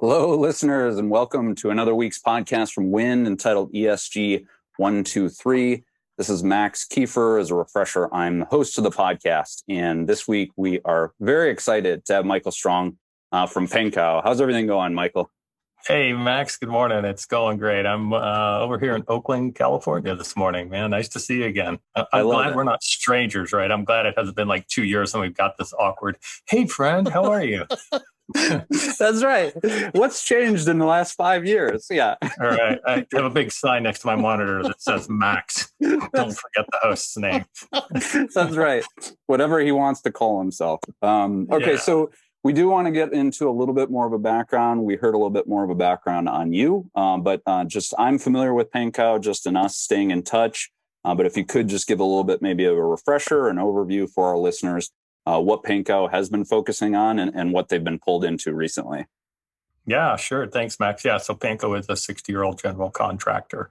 Hello, listeners, and welcome to another week's podcast from WYND entitled ESG 123. This is Max Keifer. As a refresher, I'm the host of the podcast. And this week we are very excited to have Michael Strong uh, from Pankow. How's everything going, Michael? Hey, Max. Good morning. It's going great. I'm uh, over here in Oakland, California this morning, man. Nice to see you again. I'm glad we're not strangers, right? I'm glad it hasn't been like two years and we've got this awkward, hey, friend, how are you? That's right. What's changed in the last five years? Yeah. All right. I have a big sign next to my monitor that says Max. Don't forget the host's name. That's right. Whatever he wants to call himself. Um, okay. Yeah. So we do want to get into a little bit more of a background. We heard a little bit more of a background on you, um, but uh, just I'm familiar with Pankow, just in us staying in touch. Uh, but if you could just give a little bit, maybe of a refresher, an overview for our listeners uh, what Pankow has been focusing on and, and what they've been pulled into recently. Yeah, sure. Thanks, Max. Yeah, so Pankow is a 60 year old general contractor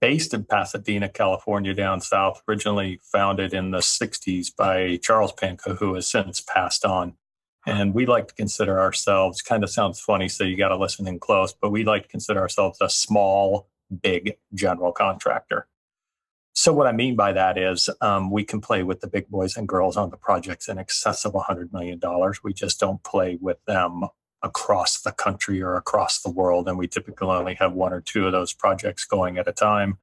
based in Pasadena, California, down south, originally founded in the 60s by Charles Pankow, who has since passed on. And we like to consider ourselves, kind of sounds funny, so you got to listen in close, but we like to consider ourselves a small, big general contractor. So what I mean by that is um, we can play with the big boys and girls on the projects in excess of $100 million. We just don't play with them across the country or across the world. And we typically only have one or two of those projects going at a time.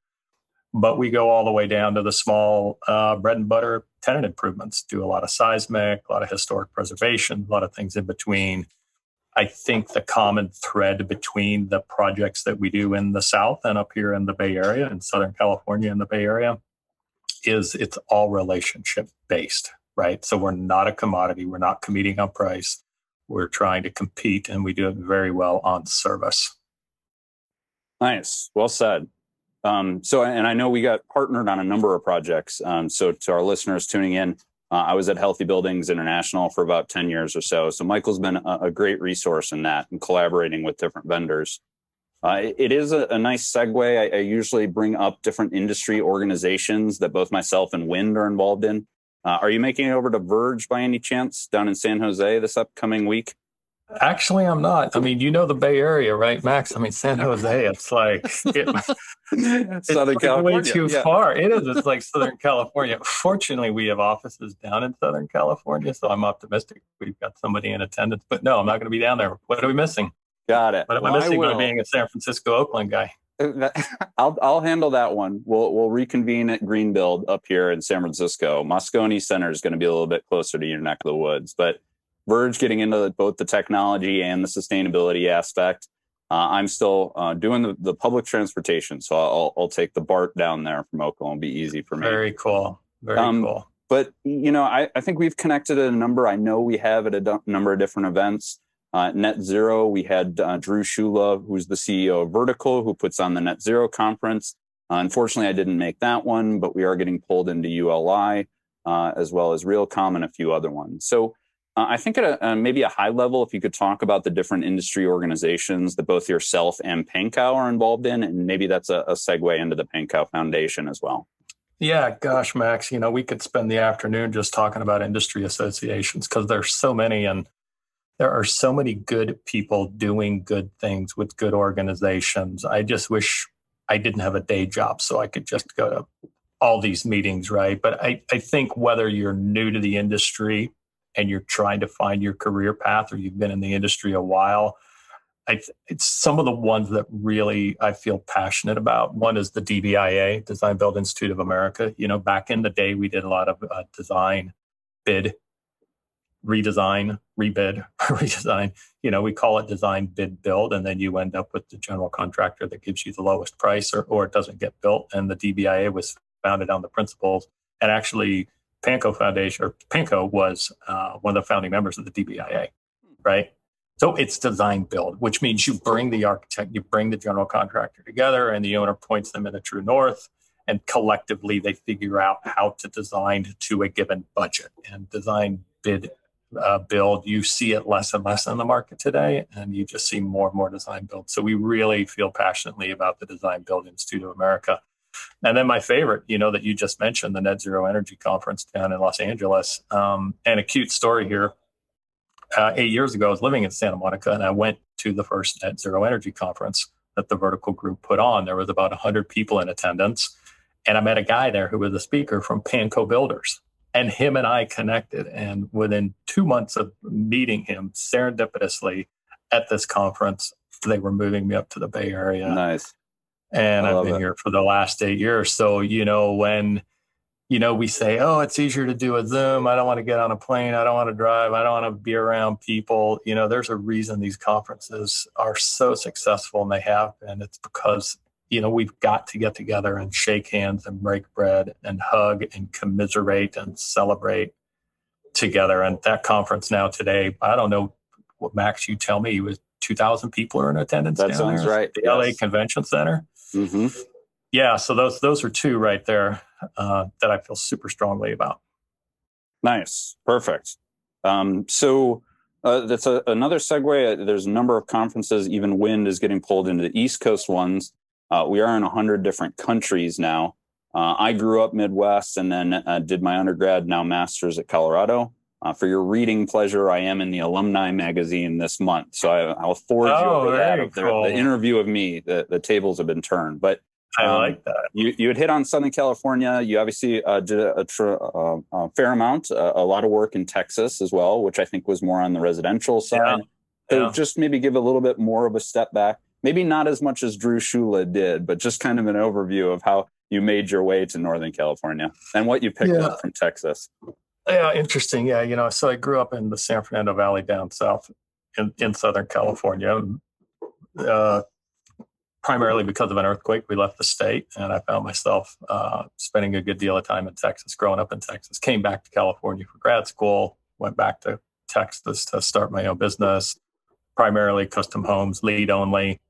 But we go all the way down to the small uh, bread and butter tenant improvements, do a lot of seismic, a lot of historic preservation, a lot of things in between. I think the common thread between the projects that we do in the South and up here in the Bay Area, in Southern California and the Bay Area, is it's all relationship based, right? So we're not a commodity. We're not competing on price. We're trying to compete and we do it very well on service. Nice. Well said. Um, so, and I know we got partnered on a number of projects. Um, so, to our listeners tuning in, uh, I was at Healthy Buildings International for about 10 years or so. So Michael's been a, a great resource in that and collaborating with different vendors. Uh, it is a, a nice segue. I, I, usually bring up different industry organizations that both myself and WYND are involved in. Uh, are you making it over to Verge by any chance down in San Jose this upcoming week? Actually, I'm not. I mean, you know the Bay Area, right, Max? I mean, San Jose. It's like it, it's Southern like California. Way too yeah. far. It is. It's like Southern California. Fortunately, we have offices down in Southern California, so I'm optimistic we've got somebody in attendance. But no, I'm not going to be down there. What are we missing? Got it. What am well, I missing by being a San Francisco Oakland guy? Uh, I'll I'll handle that one. We'll we'll reconvene at Greenbuild up here in San Francisco. Moscone Center is going to be a little bit closer to your neck of the woods, but Verge getting into both the technology and the sustainability aspect. Uh, I'm still uh, doing the, the public transportation, so I'll, I'll take the BART down there from Oakland. It'll be easy for me. Very cool. Very um, cool. But you know, I, I think we've connected at a number. I know we have at a d- number of different events. Uh, Net Zero, we had uh, Drew Shula, who's the CEO of Verdical, who puts on the Net Zero conference. Uh, unfortunately, I didn't make that one, but we are getting pulled into ULI uh, as well as Realcomm and a few other ones. So uh, I think at a, uh, maybe a high level, if you could talk about the different industry organizations that both yourself and Pankow are involved in, and maybe that's a, a segue into the Pankow Foundation as well. Yeah, gosh, Max, you know, we could spend the afternoon just talking about industry associations because there's so many and there are so many good people doing good things with good organizations. I just wish I didn't have a day job so I could just go to all these meetings, right? But I, I think whether you're new to the industry and you're trying to find your career path or you've been in the industry a while, I, it's some of the ones that really I feel passionate about. One is the DBIA, Design Build Institute of America. You know, back in the day, we did a lot of uh, design, bid, redesign, rebid, redesign. You know, we call it design, bid, build, and then you end up with the general contractor that gives you the lowest price or, or it doesn't get built. And the DBIA was founded on the principles and actually Pankow Foundation or Pankow was uh, one of the founding members of the DBIA, right? So it's design build, which means you bring the architect, you bring the general contractor together, and the owner points them in a true north. And collectively, they figure out how to design to a given budget. And design bid uh, build, you see it less and less in the market today, and you just see more and more design build. So we really feel passionately about the Design Build Institute of America and then my favorite, you know, that you just mentioned, the Net Zero Energy Conference down in Los Angeles. Um, and a cute story here. uh, eight years ago, I was living in Santa Monica and I went to the first net zero energy conference that the Verdical group put on. There was about 100 people in attendance. And I met a guy there who was a speaker from Pankow Builders. And him and I connected. And within two months of meeting him serendipitously at this conference, they were moving me up to the Bay Area. Nice. And I've been it. here for the last eight years. So, you know, when you know, we say, oh, it's easier to do a Zoom. I don't want to get on a plane. I don't want to drive. I don't want to be around people. You know, there's a reason these conferences are so successful and they have been. It's because, you know, we've got to get together and shake hands and break bread and hug and commiserate and celebrate together. And that conference now today, I don't know what Max, you tell me, was 2,000 people are in attendance. That sounds there, right. The yes. LA Convention Center. Mm-hmm yeah, so those those are two right there uh, that I feel super strongly about. Nice, perfect. Um, so uh, that's a, another segue. There's a number of conferences. Even WYND is getting pulled into the East Coast ones. Uh, we are in hundred different countries now. Uh, I grew up Midwest and then uh, did my undergrad, now master's at Colorado. Uh, for your reading pleasure, I am in the alumni magazine this month, so I, will forward oh, you over that. Cool. The, the, interview of me, the, the tables have been turned. But I um, like that. You you had hit on Southern California. You obviously uh, did a, a, uh, a, fair amount, uh, a lot of work in Texas as well, which I think was more on the residential side. Yeah. So yeah. just maybe give a little bit more of a step back. Maybe not as much as Drew Shula did, but just kind of an overview of how you made your way to Northern California and what you picked yeah. up from Texas. Yeah, interesting. Yeah, you know, so I grew up in the San Fernando Valley down south in, in Southern California. Uh, primarily because of an earthquake, we left the state, and I found myself uh, spending a good deal of time in Texas, growing up in Texas. Came back to California for grad school, went back to Texas to start my own business, primarily custom homes, lead only,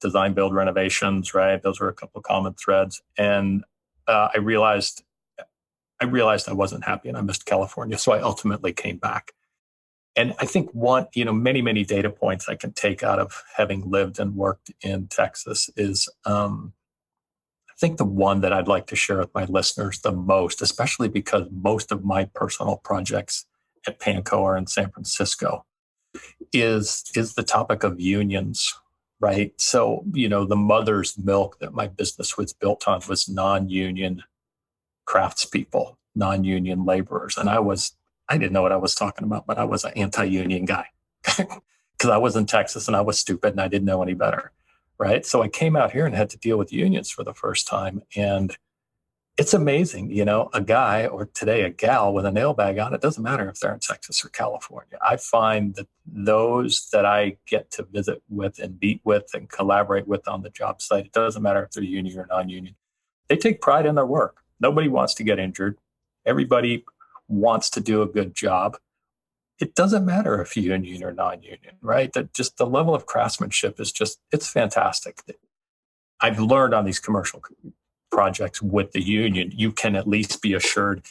design, build, renovations. Right, those were a couple of common threads, and uh, I realized. I realized I wasn't happy and I missed California. So I ultimately came back. And I think one, you know, many, many data points I can take out of having lived and worked in Texas is um, I think the one that I'd like to share with my listeners the most, especially because most of my personal projects at Pankow are in San Francisco, is is the topic of unions, right? So, you know, the mother's milk that my business was built on was non-union craftspeople, non-union laborers. And I was I didn't know what I was talking about, but I was an anti-union guy because I was in Texas and I was stupid and I didn't know any better. Right. So I came out here and had to deal with unions for the first time. And it's amazing, you know, a guy or today a gal with a nail bag on, it doesn't matter if they're in Texas or California. I find that those that I get to visit with and meet with and collaborate with on the job site, it doesn't matter if they're union or non union, they take pride in their work. Nobody wants to get injured. Everybody wants to do a good job, it doesn't matter if you union or non-union, right? That just the level of craftsmanship is just it's fantastic. I've learned on these commercial projects with the union, you can at least be assured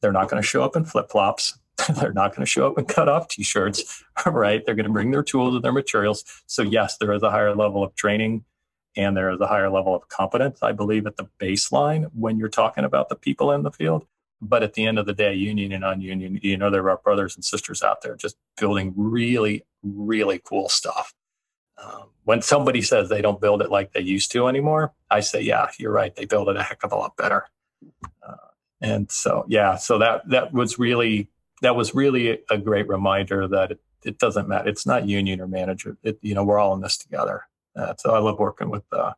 they're not going to show up in flip-flops. they're not going to show up in cut off t-shirts, right? They're going to bring their tools and their materials. So yes, there is a higher level of training and there is a higher level of competence, I believe, at the baseline when you're talking about the people in the field. But at the end of the day, union and non-union, you know, there are brothers and sisters out there just building really, really cool stuff. Um, when somebody says they don't build it like they used to anymore, I say, yeah, you're right. They build it a heck of a lot better. Uh, and so, yeah, so that that was really that was really a great reminder that it, it doesn't matter. It's not union or manager. It, you know, we're all in this together. Uh, so I love working with uh,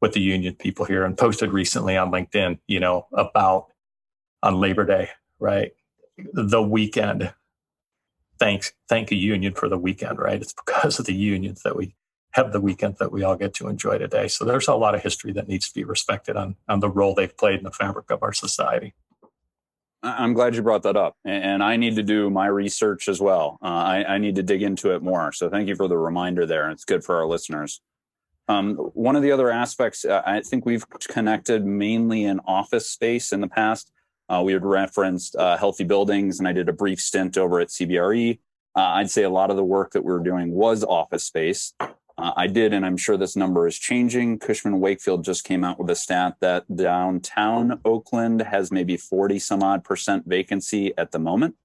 with the union people here and posted recently on LinkedIn, you know, about on Labor Day, right? The weekend. Thanks, thank a union for the weekend, right? It's because of the unions that we have the weekend that we all get to enjoy today. So there's a lot of history that needs to be respected on, on the role they've played in the fabric of our society. I'm glad you brought that up. And I need to do my research as well. Uh, I, I, need to dig into it more. So thank you for the reminder there. It's good for our listeners. Um, one of the other aspects, uh, I think we've connected mainly in office space in the past. Uh, we had referenced uh, healthy buildings, and I did a brief stint over at CBRE. Uh, I'd say a lot of the work that we were doing was office space. Uh, I did, and I'm sure this number is changing. Cushman Wakefield just came out with a stat that downtown Oakland has maybe 40 some odd percent vacancy at the moment.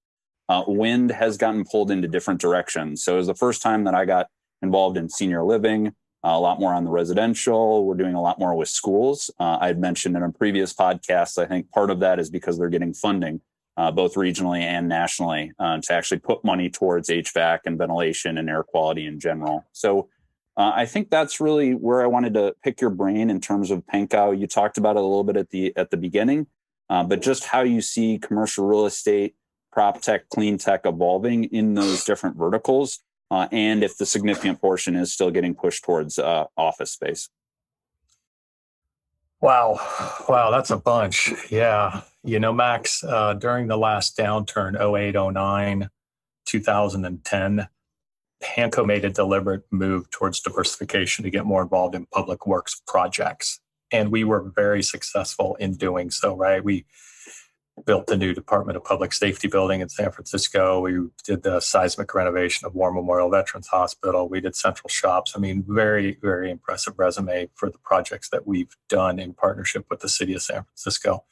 uh, WYND has gotten pulled into different directions. So it was the first time that I got involved in senior living, uh, a lot more on the residential. We're doing a lot more with schools. Uh, I had mentioned in a previous podcast, I think part of that is because they're getting funding, uh, both regionally and nationally, uh, to actually put money towards HVAC and ventilation and air quality in general. So uh, I think that's really where I wanted to pick your brain in terms of Pankow. You talked about it a little bit at the at the beginning, but just how you see commercial real estate prop tech, clean tech evolving in those different verticals, uh, and if the significant portion is still getting pushed towards uh, office space. Wow, wow, that's a bunch. Yeah, you know, Max, uh, during the last downturn, 08, 09, 2010, Pankow made a deliberate move towards diversification to get more involved in public works projects. And we were very successful in doing so, right? We built the new Department of Public Safety building in San Francisco. We did the seismic renovation of War Memorial Veterans Hospital. We did central shops. I mean, very, very impressive resume for the projects that we've done in partnership with the city of San Francisco.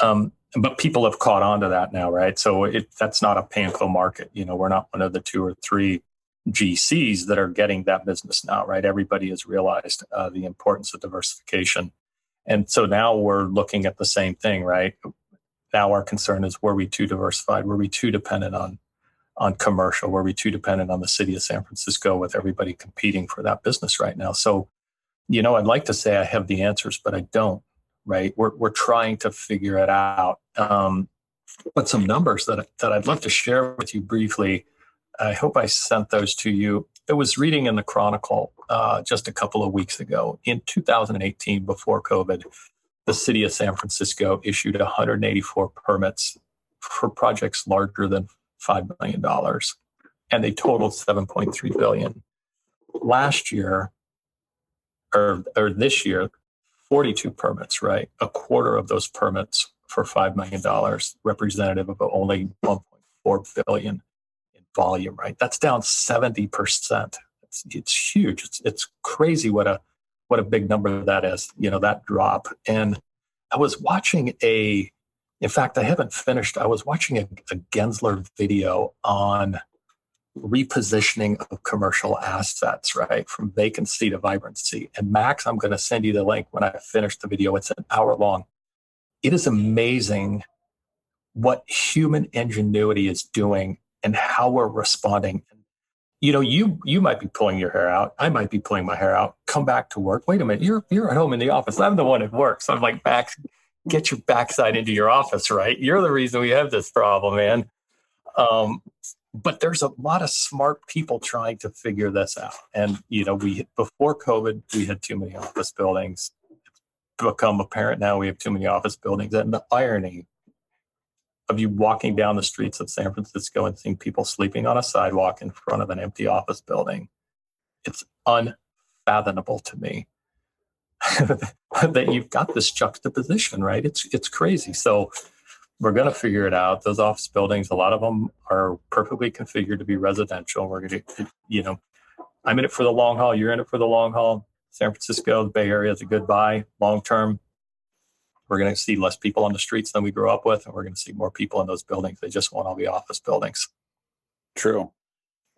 Um, but people have caught on to that now, right? So it, that's not a Pankow market. You know, we're not one of the two or three GCs that are getting that business now, right? Everybody has realized uh, the importance of diversification. And so now we're looking at the same thing, right? now our concern is were we too diversified? Were we too dependent on on commercial? Were we too dependent on the city of San Francisco with everybody competing for that business right now? So, you know, I'd like to say I have the answers, but I don't. Right? We're we're trying to figure it out. Um, but some numbers that that I'd love to share with you briefly. I hope I sent those to you. It was reading in the Chronicle uh, just a couple of weeks ago in 2018, before COVID, the city of San Francisco issued 184 permits for projects larger than $5 million, and they totaled 7.3 billion. Last year, or, or this year, 42 permits, right? A quarter of those permits for $5 million, representative of only 1.4 billion volume, right? That's down 70%. It's, it's huge. It's, it's crazy what a what a big number that is, you know, that drop. And I was watching a, in fact, I haven't finished, I was watching a, a Gensler video on repositioning of commercial assets, right? From vacancy to vibrancy. And Max, I'm going to send you the link when I finish the video. It's an hour long. It is amazing what human ingenuity is doing and how we're responding you know, you you might be pulling your hair out. I might be pulling my hair out. Come back to work. Wait a minute, you're you're at home in the office. I'm the one at work. So I'm like, back, get your backside into your office, right? You're the reason we have this problem, man. Um, but there's a lot of smart people trying to figure this out. And you know, we before COVID, we had too many office buildings. It's become apparent now we have too many office buildings. And the irony of you walking down the streets of San Francisco and seeing people sleeping on a sidewalk in front of an empty office building. It's unfathomable to me that you've got this juxtaposition, right? It's it's crazy. So we're going to figure it out. Those office buildings, a lot of them are perfectly configured to be residential. We're going to, you know, I'm in it for the long haul. You're in it for the long haul. San Francisco, the Bay Area is a good buy long term. We're going to see less people on the streets than we grew up with, and we're going to see more people in those buildings. They just won't all be office buildings. True.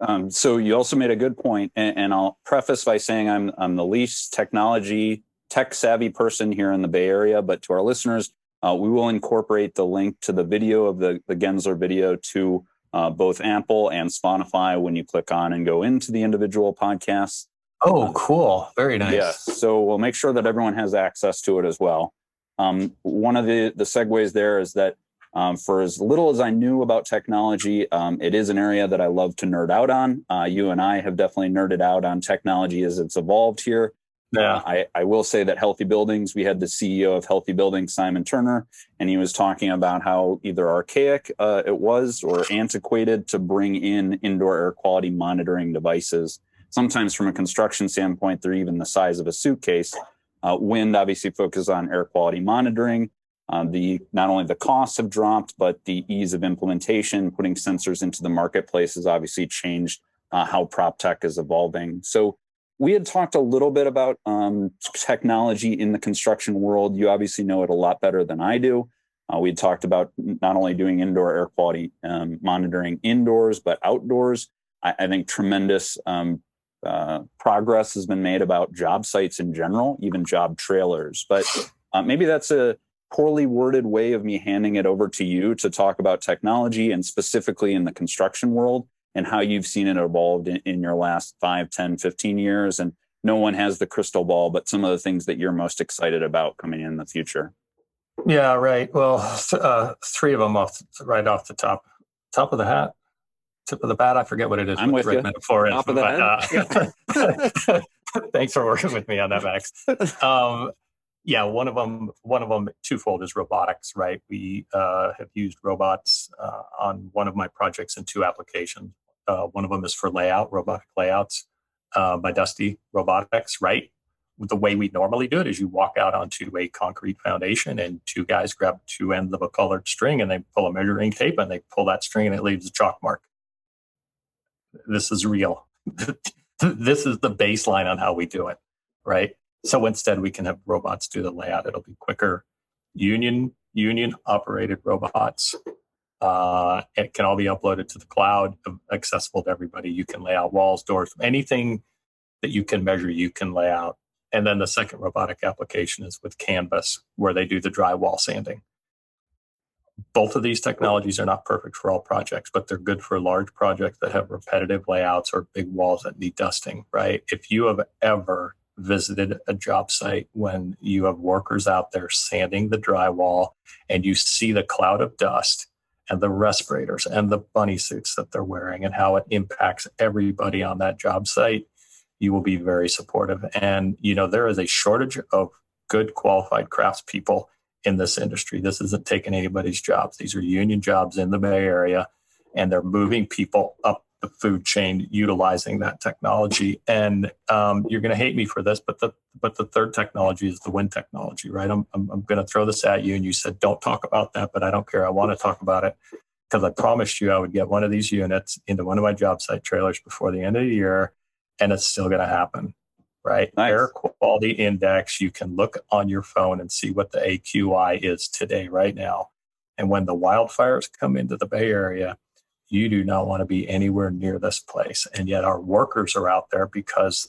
Um, so you also made a good point, and, and, I'll preface by saying I'm I'm the least technology tech savvy person here in the Bay Area, but to our listeners, uh, we will incorporate the link to the video of the the Gensler video to uh, both Apple and Spotify when you click on and go into the individual podcasts. Oh, cool! Very nice. Yes. So we'll make sure that everyone has access to it as well. Um, one of the, the segues there is that um, for as little as I knew about technology, um, it is an area that I love to nerd out on. Uh, you and I have definitely nerded out on technology as it's evolved here. Yeah. Uh, I, I will say that Healthy Buildings, we had the CEO of Healthy Buildings, Simon Turner, and he was talking about how either archaic uh, it was or antiquated to bring in indoor air quality monitoring devices. Sometimes, from a construction standpoint, they're even the size of a suitcase. Uh, WYND obviously focuses on air quality monitoring. Uh, the not only the costs have dropped, but the ease of implementation, putting sensors into the marketplace has obviously changed uh, how prop tech is evolving. So we had talked a little bit about um, technology in the construction world. You obviously know it a lot better than I do. Uh, we talked about not only doing indoor air quality um, monitoring indoors, but outdoors. I, I think tremendous um, uh, progress has been made about job sites in general, even job trailers. But uh, maybe that's a poorly worded way of me handing it over to you to talk about technology and specifically in the construction world and how you've seen it evolved in, in your last 5, 10, 15 years. And no one has the crystal ball, but some of the things that you're most excited about coming in the future. Yeah, right. Well, uh, three of them off right off the top top of the hat, tip of the bat. I forget what it is. I'm with you. Metaphor top is, of the but, uh, thanks for working with me on that, Max. Um, yeah, one of them, one of them, twofold is robotics. Right, we uh, have used robots uh, on one of my projects in two applications. Uh, one of them is for layout, robotic layouts uh, by Dusty Robotics. Right, the way we normally do it is you walk out onto a concrete foundation and two guys grab two ends of a colored string and they pull a measuring tape and they pull that string and it leaves a chalk mark. This is real. this is the baseline on how we do it, right? So instead we can have robots do the layout. It'll be quicker. Union union operated robots. Uh, it can all be uploaded to the cloud, accessible to everybody. You can lay out walls, doors, anything that you can measure, you can lay out and then the second robotic application is with Canvas, where they do the drywall sanding. Both of these technologies are not perfect for all projects, but they're good for large projects that have repetitive layouts or big walls that need dusting, right? If you have ever visited a job site when you have workers out there sanding the drywall and you see the cloud of dust and the respirators and the bunny suits that they're wearing and how it impacts everybody on that job site, you will be very supportive. And, you know, there is a shortage of good qualified craftspeople in this industry. This isn't taking anybody's jobs. These are union jobs in the Bay Area, and they're moving people up the food chain utilizing that technology. And um, you're going to hate me for this, but the but the third technology is the WYND technology, right? I'm I'm, I'm going to throw this at you, and you said don't talk about that, but I don't care. I want to talk about it because I promised you I would get one of these units into one of my job site trailers before the end of the year and it's still going to happen, right? Nice. Air quality index, you can look on your phone and see what the AQI is today, right now. And when the wildfires come into the Bay Area, you do not want to be anywhere near this place. And yet our workers are out there because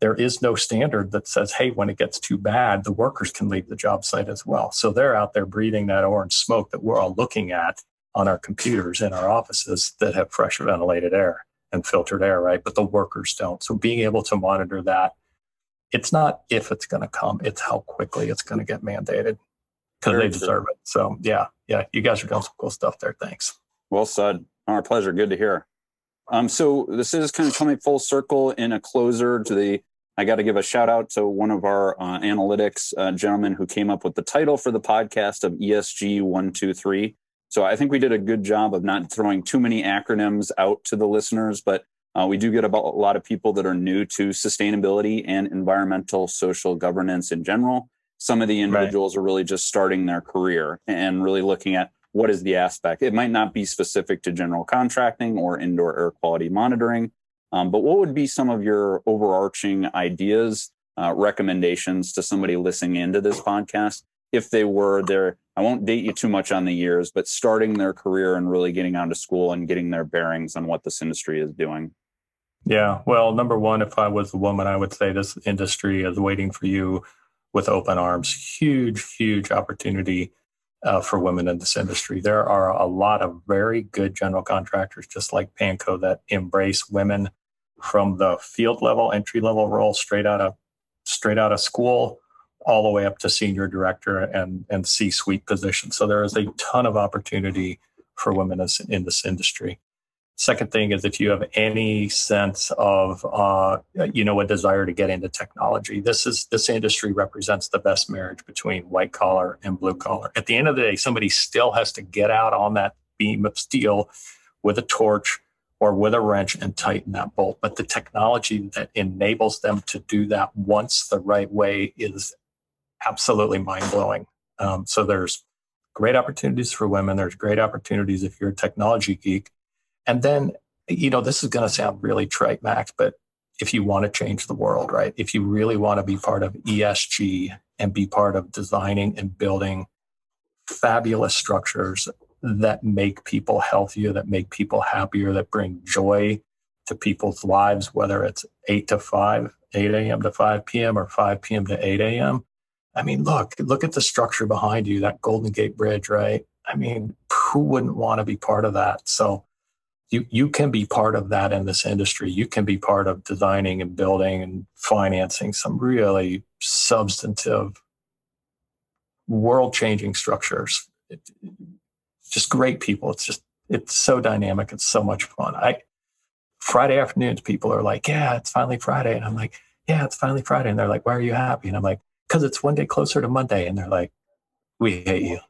there is no standard that says, hey, when it gets too bad, the workers can leave the job site as well. So they're out there breathing that orange smoke that we're all looking at on our computers in our offices that have fresh ventilated air and filtered air, right? But the workers don't. So being able to monitor that, it's not if it's going to come, it's how quickly it's going to get mandated because they deserve it. So yeah, yeah, you guys are doing some cool stuff there. Thanks. Well said. Our pleasure. Good to hear. Um, so this is kind of coming full circle in a closer to the. I got to give a shout out to one of our uh, analytics uh, gentlemen who came up with the title for the podcast of ESG one two three. So I think we did a good job of not throwing too many acronyms out to the listeners, but uh, we do get about a lot of people that are new to sustainability and environmental social governance in general. Some of the individuals right. are really just starting their career and really looking at what is the aspect. It might not be specific to general contracting or indoor air quality monitoring, um, but what would be some of your overarching ideas, uh, recommendations to somebody listening into this podcast if they were there? I won't date you too much on the years, but starting their career and really getting onto school and getting their bearings on what this industry is doing? Yeah. Well, number one, if I was a woman, I would say this industry is waiting for you with open arms. Huge, huge opportunity uh, for women in this industry. There are a lot of very good general contractors, just like Pankow, that embrace women from the field level, entry level role, straight out of straight out of school all the way up to senior director and, and C suite positions. So there is a ton of opportunity for women in this industry. Second thing is if you have any sense of uh, you know a desire to get into technology, this is this industry represents the best marriage between white collar and blue collar. At the end of the day, somebody still has to get out on that beam of steel with a torch or with a wrench and tighten that bolt. But the technology that enables them to do that once the right way is absolutely mind blowing. Um, so there's great opportunities for women. There's great opportunities if you're a technology geek. And then, you know, this is going to sound really trite, Max, but if you want to change the world, right? If you really want to be part of ESG and be part of designing and building fabulous structures that make people healthier, that make people happier, that bring joy to people's lives, whether it's 8 to 5, 8 a.m. to 5 p.m. or 5 p.m. to 8 a.m. I mean, look, look at the structure behind you, that Golden Gate Bridge, right? I mean, who wouldn't want to be part of that? So you you can be part of that in this industry. You can be part of designing and building and financing some really substantive, world changing structures. It, just great people. It's just it's so dynamic. It's so much fun. I Friday afternoons, people are like, "Yeah, it's finally Friday," and I'm like, "Yeah, it's finally Friday," and they're like, "Why are you happy?" And I'm like, "Because it's one day closer to Monday," and they're like, "We hate you.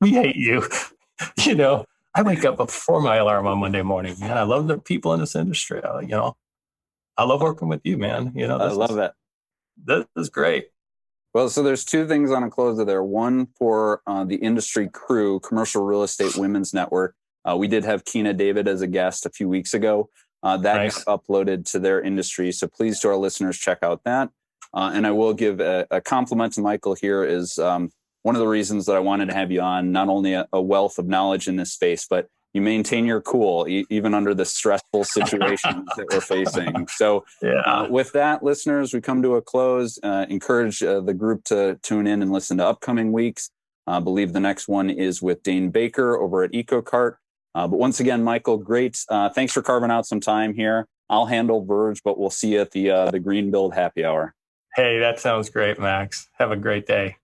we hate you." you know, I wake up before my alarm on Monday morning, man. I love the people in this industry. I, you know, I love working with you, man. You know, I love is, it. This is great. Well, so there's two things on a closer there. One for uh, the industry CREW, Commercial Real Estate Women's Network. Uh, we did have Kina David as a guest a few weeks ago. Uh, that nice. uploaded to their industry. So please, to our listeners, check out that. Uh, and I will give a, a compliment to Michael here. Is um, one of the reasons that I wanted to have you on, not only a, a wealth of knowledge in this space, but you maintain your cool e- even under the stressful situations that we're facing. So, yeah. uh, with that, listeners, we come to a close. Uh, encourage uh, the group to tune in and listen to upcoming weeks. I believe the next one is with Dane Baker over at EcoCart. Uh, but once again, Michael, great. Uh, thanks for carving out some time here. I'll handle Verge, but we'll see you at the uh, the Greenbuild Happy Hour. Hey, that sounds great, Max. Have a great day.